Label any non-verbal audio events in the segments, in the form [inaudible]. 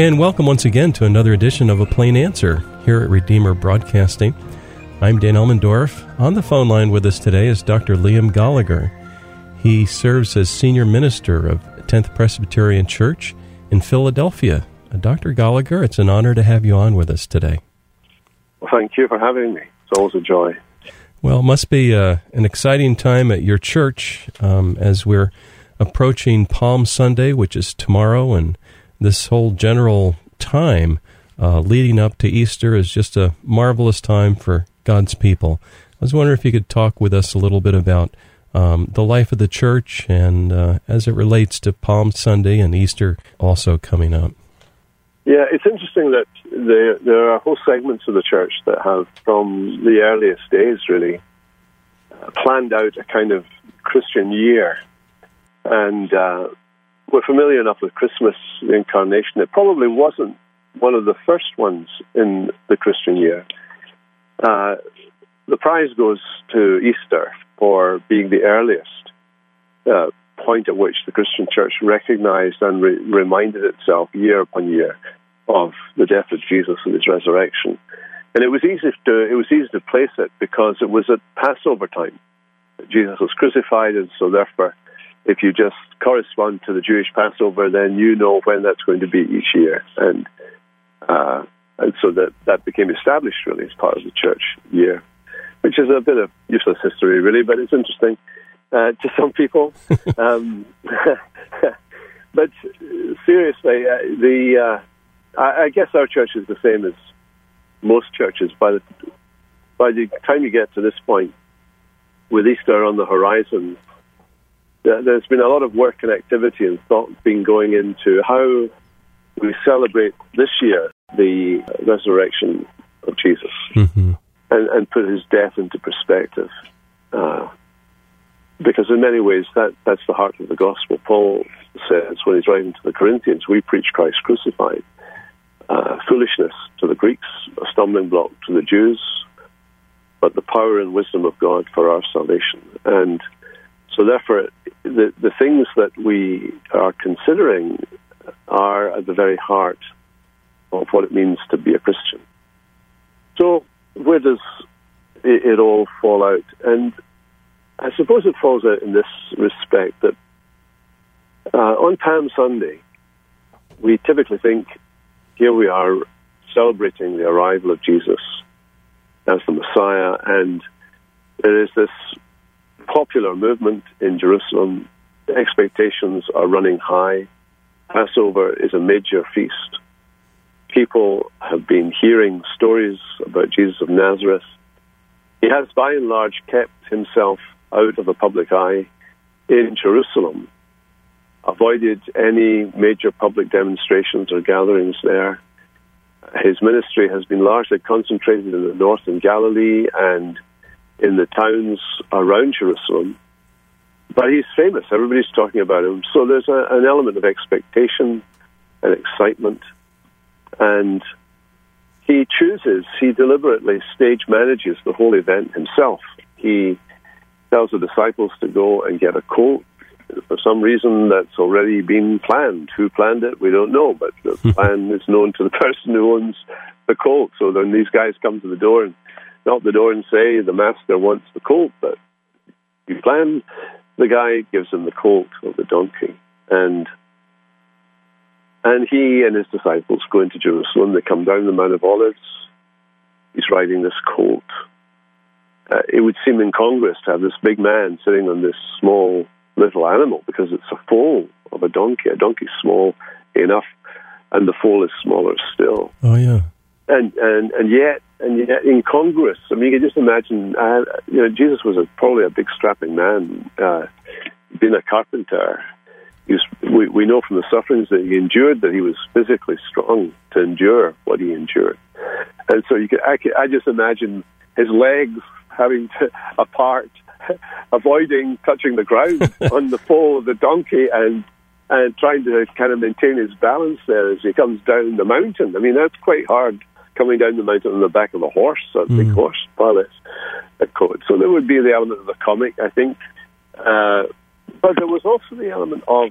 And welcome once again to another edition of A Plain Answer here at Redeemer Broadcasting. I'm Dan Elmendorf. On the phone line with us today is Dr. Liam Goligher. He serves as senior minister of 10th Presbyterian Church in Philadelphia. Uh, Dr. Goligher, it's an honor to have you on with us today. Well, thank you for having me. It's always a joy. Well, it must be uh, an exciting time at your church um, as we're approaching Palm Sunday, which is tomorrow, and this whole general time uh, leading up to Easter is just a marvelous time for God's people. I was wondering if you could talk with us a little bit about um, the life of the church and uh, as it relates to Palm Sunday and Easter also coming up. Yeah, it's interesting that there, there are whole segments of the church that have, from the earliest days, really uh, planned out a kind of Christian year. And uh, we're familiar enough with Christmas, the incarnation. It probably wasn't one of the first ones in the Christian year. Uh, the prize goes to Easter for being the earliest uh, point at which the Christian church recognized and re- reminded itself year upon year of the death of Jesus and his resurrection. And it was easy to it was easy to place it because it was at Passover time. Jesus was crucified, and so therefore, if you just correspond to the Jewish Passover, then you know when that's going to be each year, and uh, and so that that became established really as part of the church year, which is a bit of useless history really, but it's interesting uh, to some people. [laughs] um, [laughs] but seriously, uh, the uh, I, I guess our church is the same as most churches. By the by the time you get to this point, with Easter on the horizon, there's been a lot of work and activity and thought being going into how we celebrate this year the resurrection of Jesus mm-hmm. and, and, put his death into perspective. Uh, because in many ways that, that's the heart of the gospel. Paul says when he's writing to the Corinthians, we preach Christ crucified uh, foolishness to the Greeks, a stumbling block to the Jews, but the power and wisdom of God for our salvation. And so, therefore, the, the things that we are considering are at the very heart of what it means to be a Christian. So, where does it, it all fall out? And I suppose it falls out in this respect that uh, on Palm Sunday, we typically think here we are celebrating the arrival of Jesus as the Messiah, and there is this popular movement in Jerusalem. Expectations are running high. Passover is a major feast. People have been hearing stories about Jesus of Nazareth. He has, by and large, kept himself out of the public eye in Jerusalem avoided any major public demonstrations or gatherings there. His ministry has been largely concentrated in the north in Galilee and in the towns around Jerusalem. But he's famous. Everybody's talking about him. So there's a, an element of expectation and excitement. And he chooses, he deliberately stage manages the whole event himself. He tells the disciples to go and get a coat for some reason that's already been planned. Who planned it, we don't know, but the [laughs] plan is known to the person who owns the coat. So then these guys come to the door and knock the door and say the master wants the colt, but you plan. The guy gives him the colt or the donkey, and and he and his disciples go into Jerusalem. They come down the Mount of Olives. He's riding this colt. Uh, it would seem incongruous to have this big man sitting on this small little animal because it's a foal of a donkey. A donkey's small enough, and the foal is smaller still. Oh yeah. And and and yet and yet incongruous. I mean, you can just imagine. Uh, you know, Jesus was a, probably a big strapping man, uh, being a carpenter. Was, we, we know from the sufferings that he endured that he was physically strong to endure what he endured. And so you could, I, could, I just imagine his legs having to [laughs] apart [laughs] avoiding touching the ground [laughs] on the foal of the donkey and and trying to kind of maintain his balance there as he comes down the mountain. I mean, that's quite hard coming down the mountain on the back of a horse, a mm. big horse, less a coat. So there would be the element of the comic, I think. Uh, but there was also the element of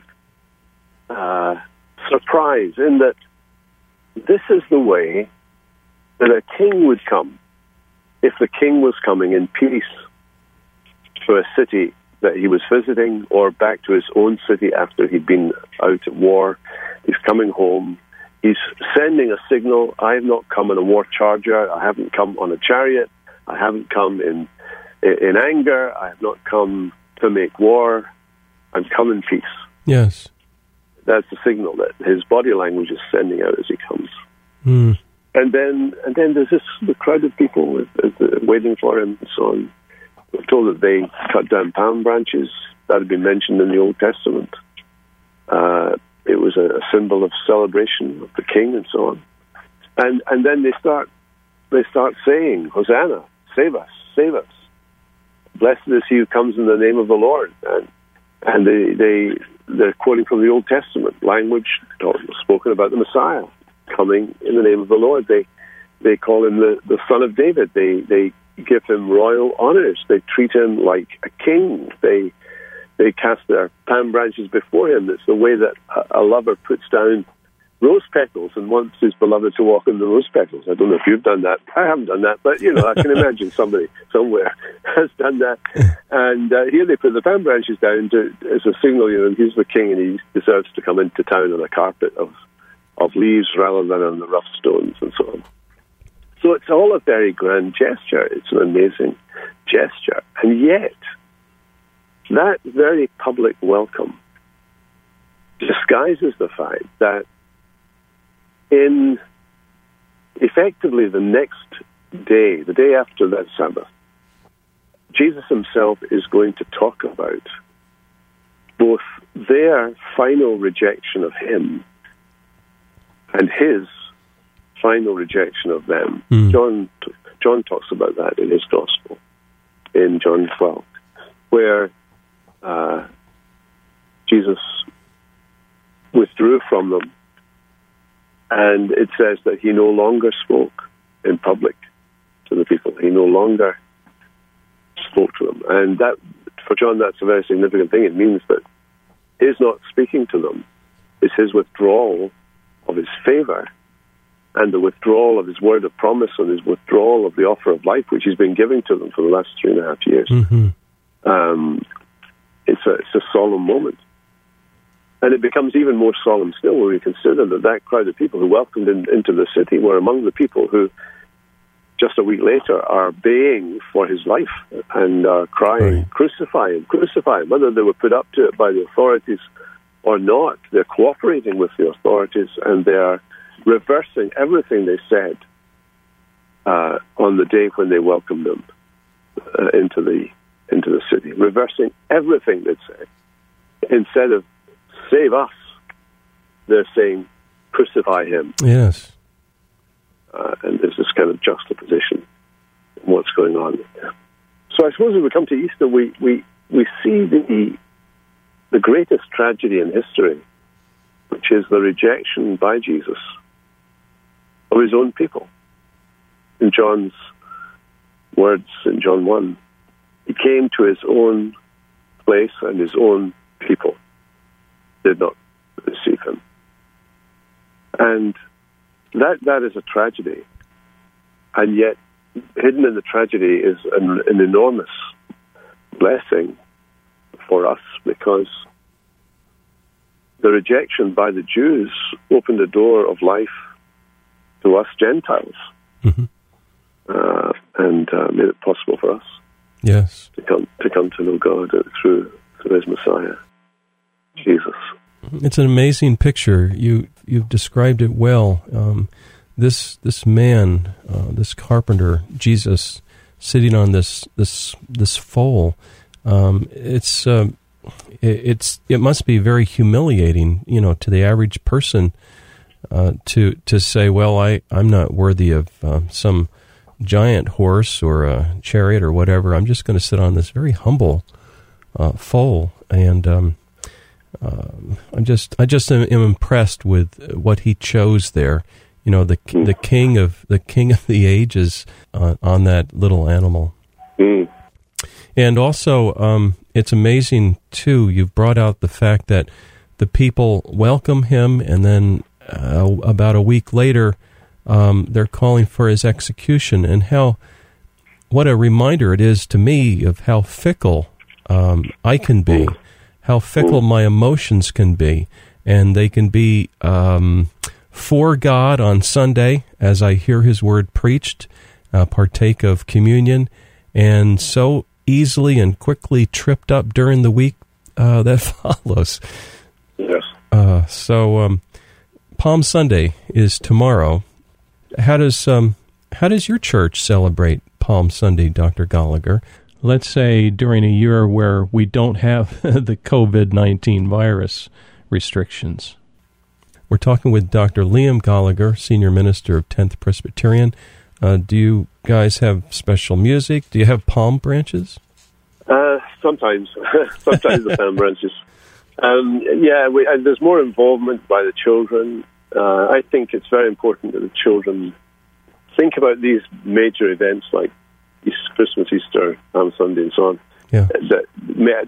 uh, surprise in that this is the way that a king would come if the king was coming in peace to a city that he was visiting or back to his own city after he'd been out at war. He's coming home. He's sending a signal I have not come in a war charger. I haven't come on a chariot. I haven't come in, in anger. I have not come to make war. I'm come in peace. Yes. That's the signal that his body language is sending out as he comes. Mm. And then, and then there's this the crowd of people with, with, waiting for him and so on. We're told that they cut down palm branches that had been mentioned in the Old Testament. Uh, it was a, symbol of celebration of the king and so on. And and then they start they start saying, Hosanna, save us, save us. Blessed is he who comes in the name of the Lord. And and they they they're quoting from the Old Testament language spoken about the Messiah coming in the name of the Lord. They they call him the, the son of David. They they give him royal honors. They treat him like a king. They they cast their palm branches before him. It's the way that a, lover puts down rose petals and wants his beloved to walk in the rose petals. I don't know if you've done that. I haven't done that, but you know, I can imagine somebody [laughs] somewhere [laughs] has done that. And uh, here they put the palm branches down to, as a signal, you know, he's the king and he deserves to come into town on a carpet of of leaves rather than on the rough stones and so on. So it's all a very grand gesture. It's an amazing gesture. And yet, that very public welcome disguises the fact that in effectively the next day, the day after that Sabbath, Jesus himself is going to talk about both their final rejection of him and his final rejection of them. Mm. John John talks about that in his gospel in John 12, where uh, Jesus withdrew from them, and it says that he no longer spoke in public to the people. He no longer spoke to them, and that for John that's a very significant thing. It means that his not speaking to them is his withdrawal of his favor and the withdrawal of his word of promise and his withdrawal of the offer of life, which he's been giving to them for the last three and a half years. Mm-hmm. Um, it's, a, it's a solemn moment. And it becomes even more solemn still when we consider that that crowd of people who welcomed him into the city were among the people who, just a week later, are baying for his life and are crying, right. crucify him, crucify him, whether they were put up to it by the authorities or not. They're cooperating with the authorities and they are reversing everything they said uh, on the day when they welcomed him uh, into the into the city, reversing everything they said. Instead of save us, they're saying crucify him. Yes. Uh, and there's this kind of juxtaposition in what's going on. So I suppose as we come to Easter, we, we, we see the the greatest tragedy in history, which is the rejection by Jesus of his own people. In John's words in John 1, he came to his own place and his own people did not receive him. And that, that is a tragedy. And yet, hidden in the tragedy is an, an enormous blessing for us because the rejection by the Jews opened a door of life to us Gentiles, mm-hmm. uh, and uh, made it possible for us, yes, to come to come to know God through through His Messiah, Jesus. It's an amazing picture. You you've described it well. Um, this this man, uh, this carpenter, Jesus, sitting on this this this foal. Um, it's uh, it, it's it must be very humiliating, you know, to the average person uh, to to say, well, I I'm not worthy of uh, some giant horse or a chariot or whatever. I'm just going to sit on this very humble uh, foal, and um, um, I'm just I just am, am, impressed with what he chose there. You know, the the king of the king of the ages on, on that little animal. Mm. And also, um, it's amazing too. You've brought out the fact that the people welcome him, and then uh, about a week later, um, they're calling for his execution, and how what a reminder it is to me of how fickle um, I can be, how fickle my emotions can be, and they can be um, for God on Sunday as I hear His word preached, uh, partake of communion, and so easily and quickly tripped up during the week uh, [laughs] that follows. Yes. Uh, so um, Palm Sunday is tomorrow. How does um, how does your church celebrate Palm Sunday, Dr. Goligher? Let's say during a year where we don't have [laughs] the COVID 19 virus restrictions. We're talking with Dr. Liam Goligher, Senior Minister of 10th Presbyterian. Uh, do you guys have special music? Do you have palm branches? Uh, sometimes. [laughs] sometimes the palm branches. [laughs] Um, yeah, we, uh, there's more involvement by the children. Uh, I think it's very important that the children think about these major events like Christmas, Easter, Palm Sunday, and so on. Yeah. That,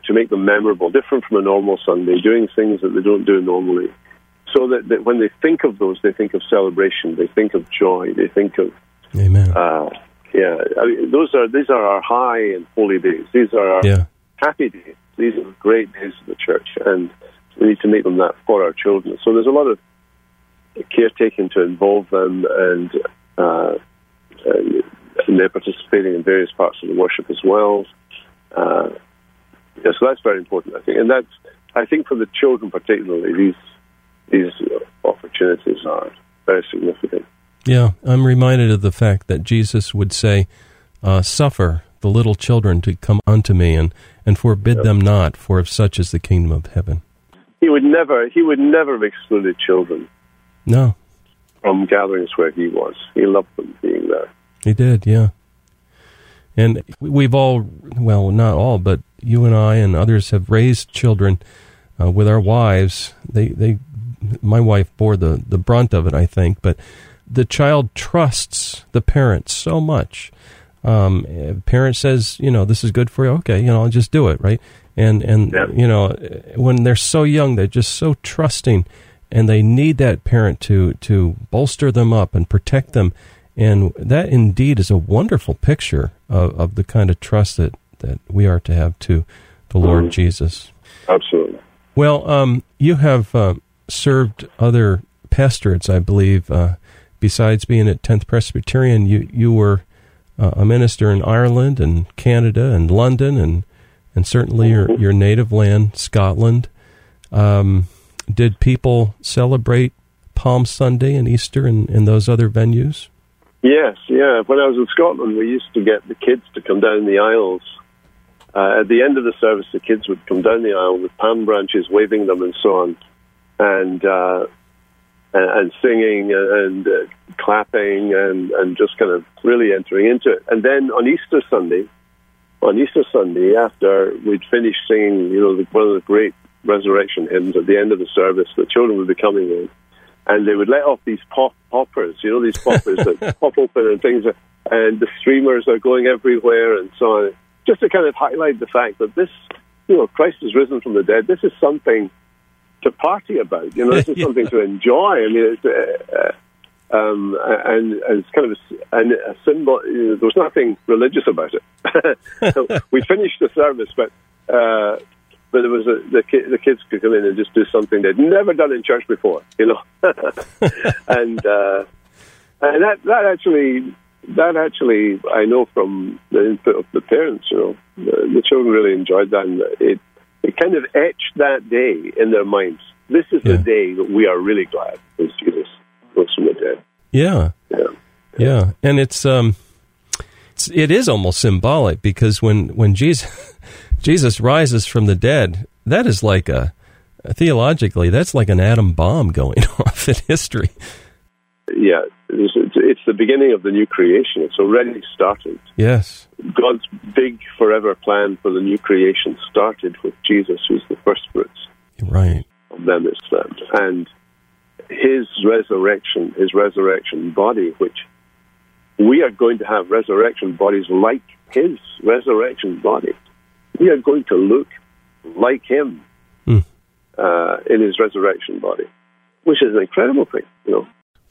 to make them memorable, different from a normal Sunday, doing things that they don't do normally, so that, that when they think of those, they think of celebration, they think of joy, they think of Amen. Uh, yeah, I mean, those are these are our high and holy days. These are our yeah. happy days. These are great days of the church, and we need to make them that for our children. So there's a lot of care taken to involve them, and, uh, and they're participating in various parts of the worship as well. Uh, yeah, so that's very important, I think, and that's I think for the children particularly these these opportunities are very significant. Yeah, I'm reminded of the fact that Jesus would say, uh, "Suffer the little children to come unto me, and and forbid them not, for of such is the kingdom of heaven." He would never, he would never have excluded children. No. From gatherings where he was, he loved them being there. He did, yeah. And we've all, well, not all, but you and I and others have raised children uh, with our wives. They, they, my wife bore the the brunt of it, I think, but the child trusts the parent so much. Um, parent says, you know, this is good for you. Okay, you know, I'll just do it, right? And and yeah. you know, when they're so young, they're just so trusting, and they need that parent to to bolster them up and protect them. And that indeed is a wonderful picture of, of the kind of trust that, that we are to have to the Lord mm Jesus. Absolutely. Well, um, you have uh, served other pastorates, I believe, uh, besides being at 10th Presbyterian, you, you were uh, a minister in Ireland and Canada and London and, and certainly your, your native land, Scotland. Um, did people celebrate Palm Sunday and Easter in, in those other venues? Yes, yeah. When I was in Scotland, we used to get the kids to come down the aisles. Uh, at the end of the service, the kids would come down the aisle with palm branches, waving them and so on. And uh, and, singing and uh, clapping and, and just kind of really entering into it. And then on Easter Sunday, on Easter Sunday, after we'd finished singing, you know, one of the great resurrection hymns at the end of the service, the children would be coming in, and they would let off these pop poppers, you know, these poppers that [laughs] pop open and things, and the streamers are going everywhere and so on, just to kind of highlight the fact that this, you know, Christ is risen from the dead. This is something to party about. You know, this is [laughs] yeah. something to enjoy. I mean, it's, uh, uh um, and, and, it's kind of a, a symbol. You know, there was nothing religious about it. [laughs] we finished the service, but uh, but there was a, the ki- the kids could come in and just do something they'd never done in church before. You know, [laughs] and uh, and that that actually that actually I know from the input of the parents. You know, the, the children really enjoyed that, and it it kind of etched that day in their minds. This is yeah. the day that we are really glad as Jesus rose from the dead. Yeah. yeah. Yeah. And it's um it's, it is almost symbolic because when when Jesus Jesus rises from the dead, that is like a theologically that's like an atom bomb going [laughs] off in history. Yeah, it's, it's the beginning of the new creation. It's already started. Yes. God's big forever plan for the new creation started with Jesus, who's the first fruits. Right. Of them is that. And his resurrection, his resurrection body, which we are going to have resurrection bodies like his resurrection body. We are going to look like him mm. uh, in his resurrection body. which is an incredible thing, you know.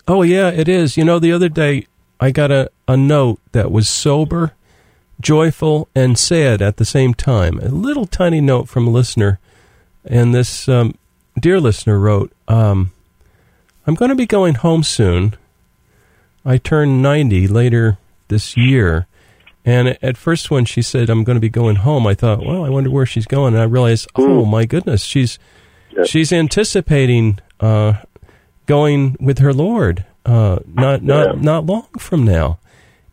Oh yeah, it is. You know, the other day I got a, a note that was sober, joyful, and sad at the same time. A little tiny note from a listener, and this um, dear listener wrote, um, "I'm going to be going home soon. I turn 90 later this year." And at first, when she said, "I'm going to be going home," I thought, "Well, I wonder where she's going." And I realized, oh my goodness, she's Yeah. she's anticipating uh, going with her Lord, uh, not not Yeah. not long from now.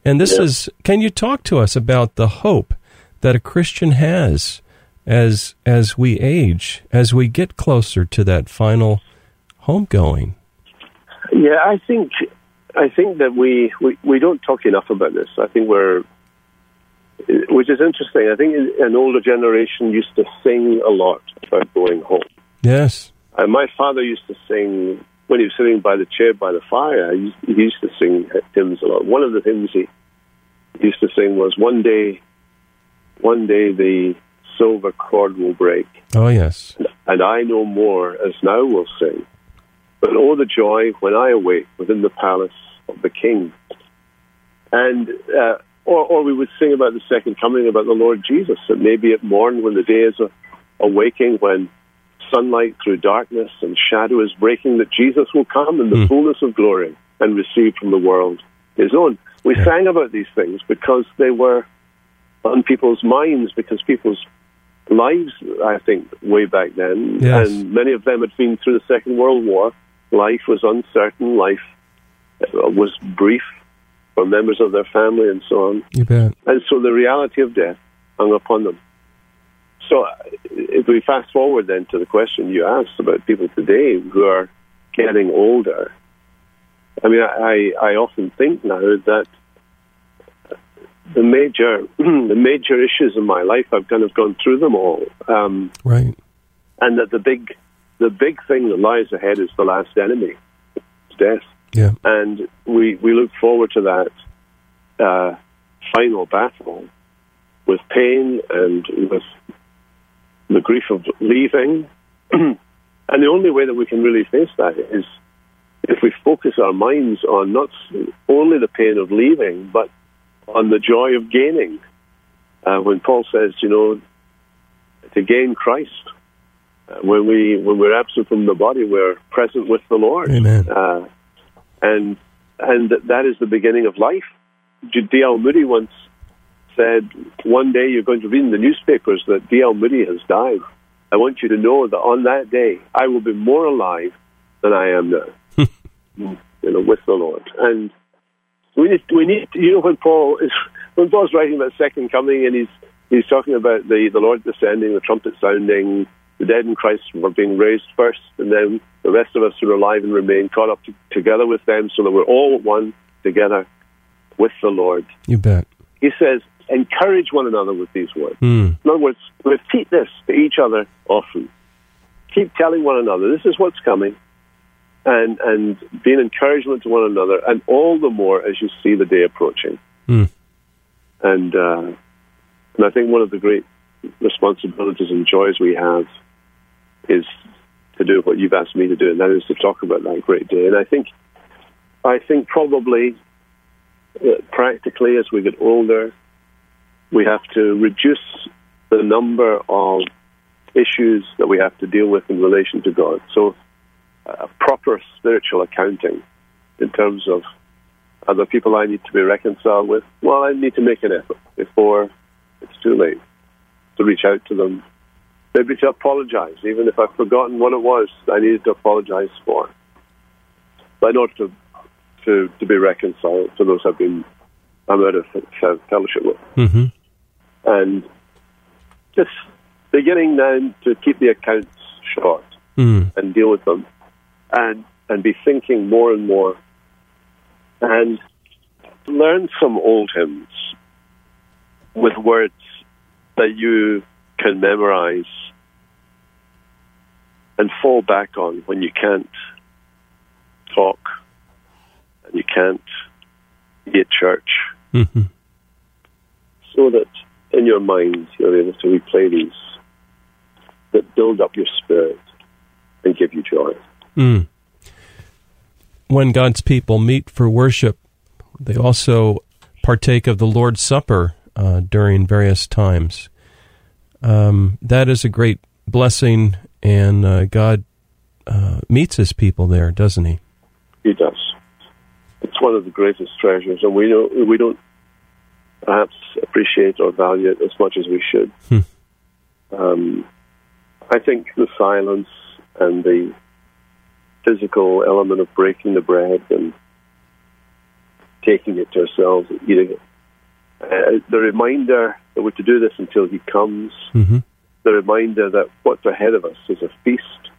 And this Yeah. is. Can you talk to us about the hope that a Christian has as as we age, as we get closer to that final homegoing? Yeah, I think I think that we, we, we don't talk enough about this. I think we're, which is interesting. I think an older generation used to sing a lot about going home. Yes. And my father used to sing when he was sitting by the chair by the fire. He used, to sing hymns a lot. One of the hymns he used to sing was "One day, one day the silver cord will break, Oh yes. and I no more as now will sing. But oh, the joy when I awake within the palace of the King." And uh, or, or we would sing about the second coming, about the Lord Jesus, that maybe at morn when the day is awaking, when sunlight through darkness and shadow is breaking, that Jesus will come in the Mm. fullness of glory and receive from the world his own. We Yeah. sang about these things because they were on people's minds, because people's lives, I think, way back then, Yes. and many of them had been through the Second World War. Life was uncertain, life uh, was brief for members of their family and so on. You bet. And so the reality of death hung upon them. So uh, if we fast forward then to the question you asked about people today who are getting older, I mean, I, I often think now that the major [clears throat] the major issues in my life I've kind of gone through them all, um, Right. and that the big the big thing that lies ahead is the last enemy, it's death Yeah. and we we look forward to that uh, final battle with pain and with the grief of leaving. [clears throat] and the only way that we can really face that is if we focus our minds on not only the pain of leaving, but on the joy of gaining. Uh, when Paul says, you know, to gain Christ, uh, when we when we're absent from the body, we're present with the Lord. Amen. Uh, and and that is the beginning of life. D.L. Moody once said, "One day you're going to read in the newspapers that D.L. Moody has died. I want you to know that on that day I will be more alive than I am now, [laughs] you know, with the Lord." And we need, we need, you know, when Paul is when Paul's writing about second coming and he's he's talking about the the Lord descending, the trumpet sounding, the dead in Christ were being raised first, and then the rest of us who are alive and remain caught up to, together with them, so that we're all one together with the Lord. You bet. He says, encourage one another with these words. Mm. In other words, repeat this to each other often. Keep telling one another, this is what's coming, and, and be an encouragement to one another, and all the more as you see the day approaching. Mm. And, uh, and I think one of the great responsibilities and joys we have is to do what you've asked me to do, and that is to talk about that great day. And I think, I think probably uh, practically as we get older, we have to reduce the number of issues that we have to deal with in relation to God. So, a proper spiritual accounting in terms of other people I need to be reconciled with. Well, I need to make an effort before it's too late to reach out to them. Maybe to apologize, even if I've forgotten what it was I needed to apologize for. But in order to to, to be reconciled to those I've been I'm out of fe- fellowship with. hmm And just beginning then to keep the accounts short Mm. and deal with them and and be thinking more and more and learn some old hymns with words that you can memorize and fall back on when you can't talk and you can't be at church hmm so that in your mind you're able to replay these that build up your spirit and give you joy. Mm. when God's people meet for worship, they also partake of the Lord's Supper uh, during various times. Um, that is a great blessing, and uh, God uh, meets His people there, doesn't He? He does. It's one of the greatest treasures, and we don't we don't perhaps appreciate or value it as much as we should. Hmm. Um, I think the silence and the physical element of breaking the bread and taking it to ourselves eating it. Uh, the reminder that we're to do this until He comes. Mm-hmm. The reminder that what's ahead of us is a feast,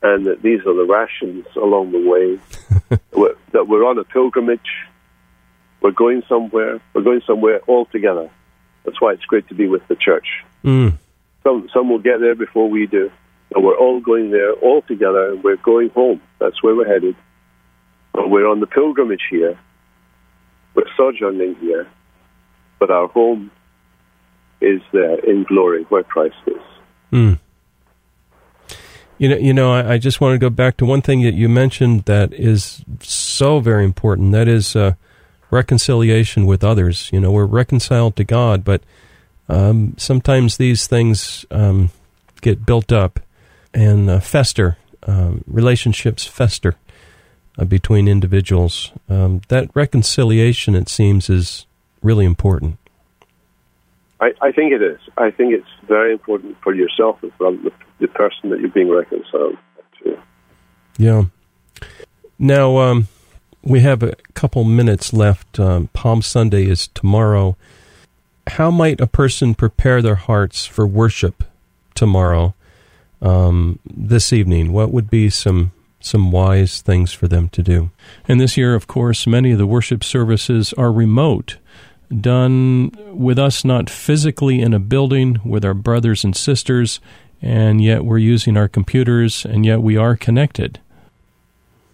and that these are the rations along the way. [laughs] we're, that we're on a pilgrimage. We're going somewhere. We're going somewhere all together. That's why it's great to be with the church. Mm. Some some will get there before we do. And we're all going there all together, and we're going home. That's where we're headed. But we're on the pilgrimage here. We're sojourning here. But our home is there in glory where Christ is. Mm. You know, you know, I, I, just want to go back to one thing that you mentioned that is so very important. That is uh, reconciliation with others. You know, we're reconciled to God, but um, sometimes these things um, get built up and uh, fester. Um, relationships fester uh, between individuals. Um, that reconciliation, it seems, is really important. I, I, think it is. I think it's very important for yourself and for the, the person that you're being reconciled to. Yeah. Now, um, we have a couple minutes left. Um, Palm Sunday is tomorrow. How might a person prepare their hearts for worship tomorrow, um, this evening? What would be some some wise things for them to do? And this year, of course, many of the worship services are remote done with us not physically in a building with our brothers and sisters, and yet we're using our computers, and yet we are connected.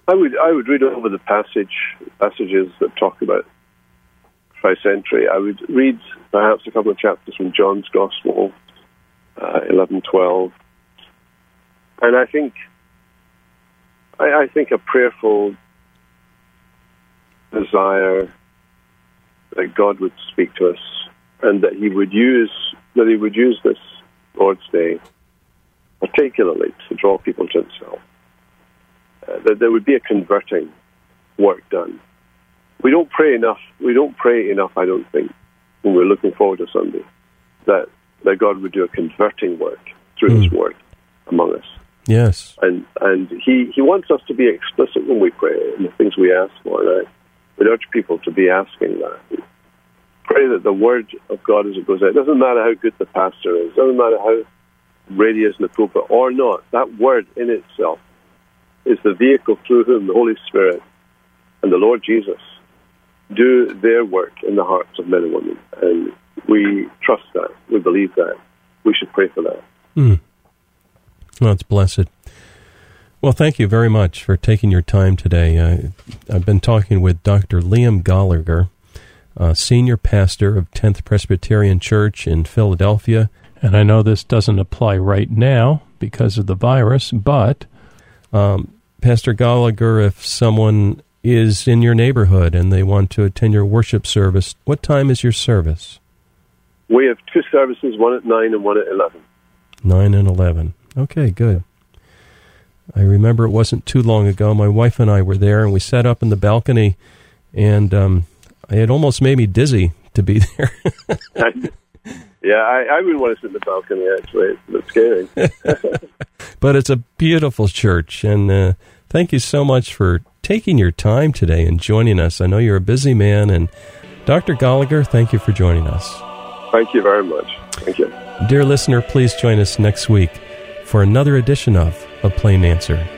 I would I would read over the passage passages that talk about Christ's entry. I would read perhaps a couple of chapters from John's Gospel, uh, eleven twelve, and I think I, I think a prayerful desire that God would speak to us and that He would use that He would use this Lord's Day particularly to draw people to Himself. Uh, that there would be a converting work done. We don't pray enough. We don't pray enough. I don't think when we're looking forward to Sunday that that God would do a converting work through mm. His hmm. Word among us. Yes, and and He He wants us to be explicit when we pray and the things we ask for. And I, would urge people to be asking that. Pray that the word of God as it goes out. It doesn't matter how good the pastor is. Doesn't matter how ready is in the pulpit or not. That word in itself is the vehicle through whom the Holy Spirit and the Lord Jesus do their work in the hearts of men and women. And we trust that. We believe that. We should pray for that. Mm. It's blessed. Well, thank you very much for taking your time today. Uh, I've been talking with Dr. Liam Goligher, uh, senior pastor of 10th Presbyterian Church in Philadelphia. And I know this doesn't apply right now because of the virus, but um, Pastor Goligher, if someone is in your neighborhood and they want to attend your worship service, what time is your service? We have two services, one at 9 and one at 11. 9 and 11. Okay, good. I remember it wasn't too long ago. My wife and I were there, and we sat up in the balcony, and um, it almost made me dizzy to be [laughs] there. [laughs] yeah, I, I wouldn't want to sit in the balcony. Actually, it's scary. [laughs] but it's a beautiful church, and uh, thank you so much for taking your time today and joining us. I know you're a busy man, and Dr. Goligher, thank you for joining us. Thank you very much. Thank you. Dear listener, please join us next week for another edition of A Plain Answer.